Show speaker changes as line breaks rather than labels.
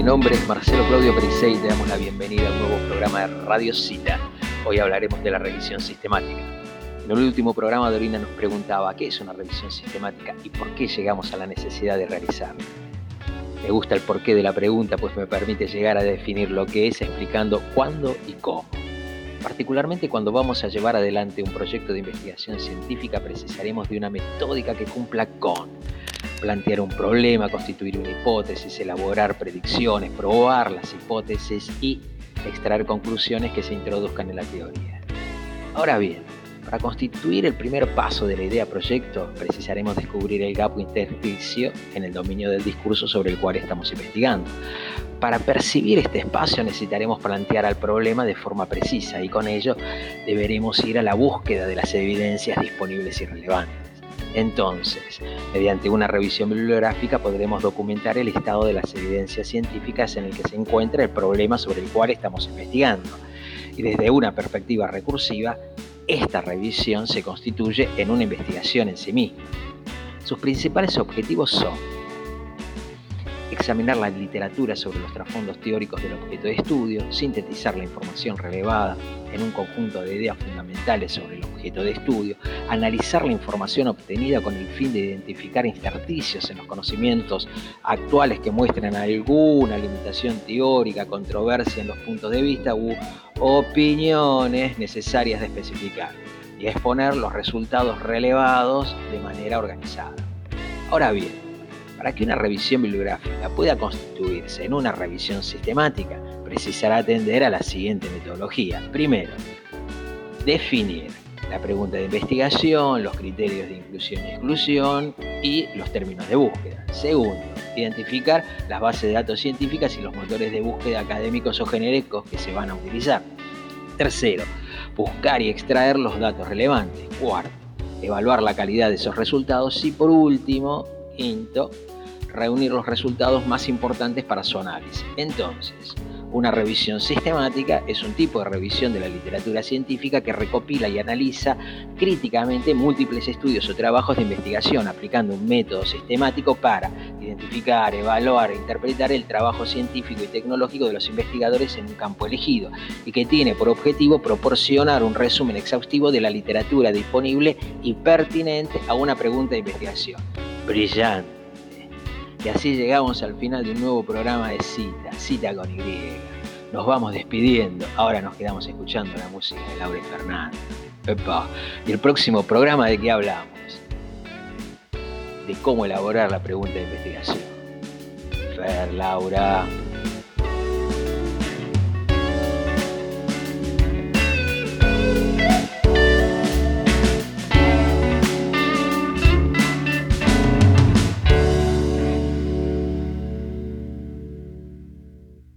Mi nombre es Marcelo Claudio Perisei y te damos la bienvenida a un nuevo programa de Radio Cita. Hoy hablaremos de la revisión sistemática. En el último programa Dorina nos preguntaba qué es una revisión sistemática y por qué llegamos a la necesidad de realizarla. Me gusta el porqué de la pregunta pues me permite llegar a definir lo que es explicando cuándo y cómo. Particularmente cuando vamos a llevar adelante un proyecto de investigación científica precisaremos de una metódica que cumpla con plantear un problema, constituir una hipótesis, elaborar predicciones, probar las hipótesis y extraer conclusiones que se introduzcan en la teoría. Ahora bien, para constituir el primer paso de la idea proyecto, precisaremos descubrir el gap intersticio en el dominio del discurso sobre el cual estamos investigando. Para percibir este espacio necesitaremos plantear al problema de forma precisa y con ello deberemos ir a la búsqueda de las evidencias disponibles y relevantes. Entonces, mediante una revisión bibliográfica podremos documentar el estado de las evidencias científicas en el que se encuentra el problema sobre el cual estamos investigando. Y desde una perspectiva recursiva, esta revisión se constituye en una investigación en sí misma. Sus principales objetivos son examinar la literatura sobre los trasfondos teóricos del objeto de estudio, sintetizar la información relevada en un conjunto de ideas fundamentales sobre objeto de estudio, analizar la información obtenida con el fin de identificar intersticios en los conocimientos actuales que muestren alguna limitación teórica, controversia en los puntos de vista u opiniones necesarias de especificar y exponer los resultados relevados de manera organizada. Ahora bien, para que una revisión bibliográfica pueda constituirse en una revisión sistemática, precisará atender a la siguiente metodología. Primero, definir la pregunta de investigación, los criterios de inclusión y exclusión y los términos de búsqueda. Segundo, identificar las bases de datos científicas y los motores de búsqueda académicos o genéricos que se van a utilizar. Tercero, buscar y extraer los datos relevantes. Cuarto, evaluar la calidad de esos resultados. Y por último, quinto, reunir los resultados más importantes para su análisis. Entonces, una revisión sistemática es un tipo de revisión de la literatura científica que recopila y analiza críticamente múltiples estudios o trabajos de investigación aplicando un método sistemático para identificar, evaluar e interpretar el trabajo científico y tecnológico de los investigadores en un campo elegido y que tiene por objetivo proporcionar un resumen exhaustivo de la literatura disponible y pertinente a una pregunta de investigación. Brillante y así llegamos al final de un nuevo programa de Cita, Cita con Y. Nos vamos despidiendo, ahora nos quedamos escuchando la música de Laura Fernández. ¿Y el próximo programa de qué hablamos? De cómo elaborar la pregunta de investigación. Fer, Laura.